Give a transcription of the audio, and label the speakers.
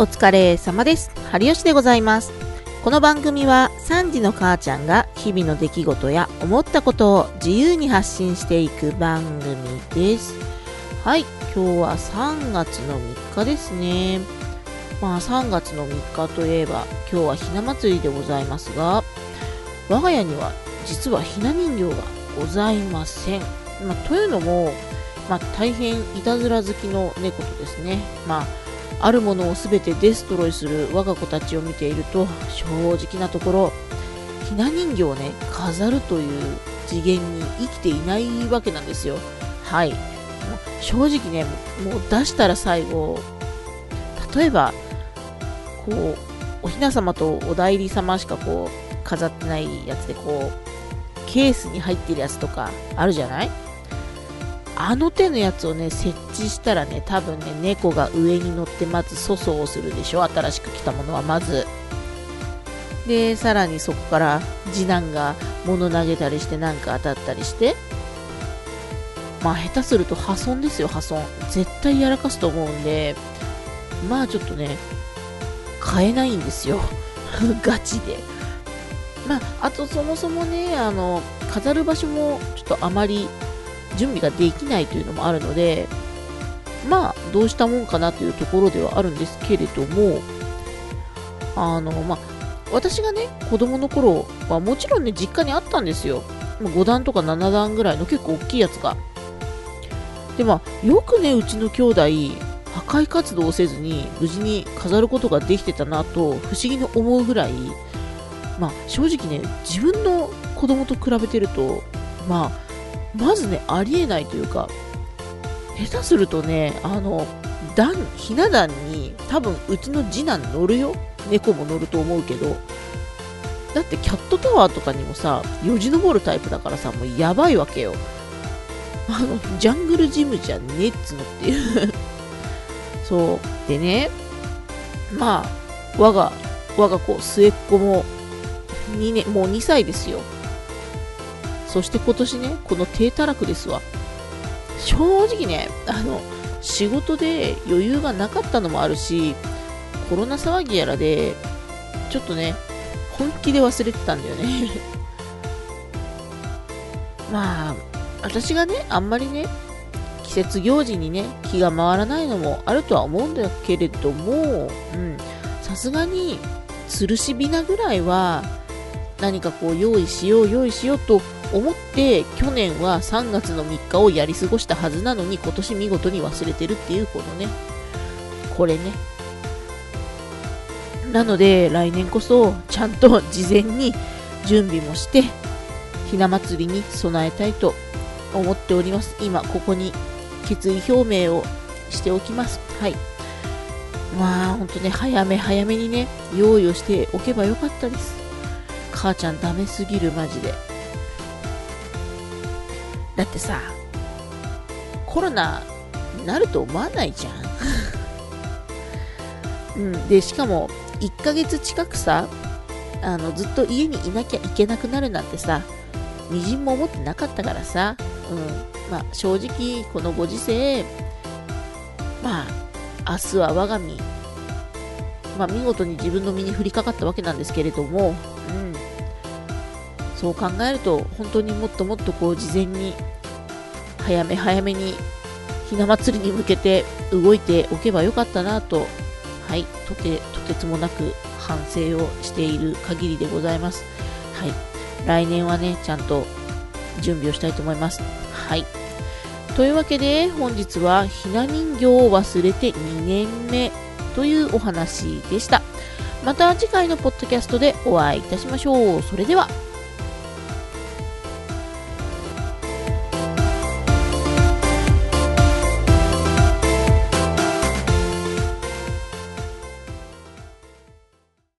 Speaker 1: お疲れ様です。春吉でございます。この番組は3時の母ちゃんが日々の出来事や思ったことを自由に発信していく番組です。はい、今日は3月の3日ですね。まあ3月の3日といえば今日はひな祭りでございますが、我が家には実はひな人形がございません。まあ、というのも、まあ、大変いたずら好きの猫とですね、まあ、あるものを全てデストロイする我が子たちを見ていると正直なところひな人形をね飾るという次元に生きていないわけなんですよ。はい。正直ねもう出したら最後例えばこうおひな様とお代理様しかこう飾ってないやつでこうケースに入ってるやつとかあるじゃない？あの手のやつをね、設置したらね、多分ね、猫が上に乗ってまず粗相をするでしょ？新しく来たものはまず。で、さらにそこから次男が物投げたりしてなんか当たったりして、まあ下手すると破損ですよ、破損。絶対やらかすと思うんで、まあちょっとね、買えないんですよ。ガチで。まあ、あとそもそもね、あの、飾る場所もちょっとあまり準備ができないというのもあるので、まあ、どうしたもんかなというところではあるんですけれども、あの、まあ、私がね、子供の頃はもちろんね、実家にあったんですよ。5段とか7段ぐらいの結構大きいやつが。で、まあ、よくね、うちの兄弟、破壊活動をせずに無事に飾ることができてたなと不思議に思うぐらい、まあ、正直ね、自分の子供と比べてると、まあ、まずね、ありえないというか、下手するとね、あの、段、ひな壇に多分うちの次男乗るよ。猫も乗ると思うけど。だってキャットタワーとかにもさ、よじ登るタイプだからさ、もうやばいわけよ。あの、ジャングルジムじゃねえっつのっていうそう。でね、まあ、我が、我が子、末っ子も、2年、もう2歳ですよ。そして今年ね、この低たらくですわ。正直ね、あの、仕事で余裕がなかったのもあるし、コロナ騒ぎやらで、ちょっとね、本気で忘れてたんだよね。まあ、私がね、あんまりね、季節行事にね、気が回らないのもあるとは思うんだけれども、うん、さすがに、吊るしびなぐらいは、何かこう用意しよう用意しようと思って去年は3月の3日をやり過ごしたはずなのに今年見事に忘れてるっていうこのね。これね。なので来年こそちゃんと事前に準備もしてひな祭りに備えたいと思っております。今ここに決意表明をしておきます。はい。まあほんとね早め早めにね用意をしておけばよかったです。母ちゃんダメすぎるマジで。だってさコロナになると思わないじゃん。うん。でしかも1ヶ月近くさあのずっと家にいなきゃいけなくなるなんてさみじんも思ってなかったからさうん。まあ正直このご時世まあ明日は我が身。まあ、見事に自分の身に降りかかったわけなんですけれども、うん、そう考えると本当にもっともっとこう事前に早め早めにひな祭りに向けて動いておけばよかったなとはいとてとてつもなく反省をしている限りでございます。はい来年はねちゃんと準備をしたいと思います。はい。というわけで本日はひな人形を忘れて2年目というお話でした。また次回のポッドキャストでお会いいたしましょう。それでは。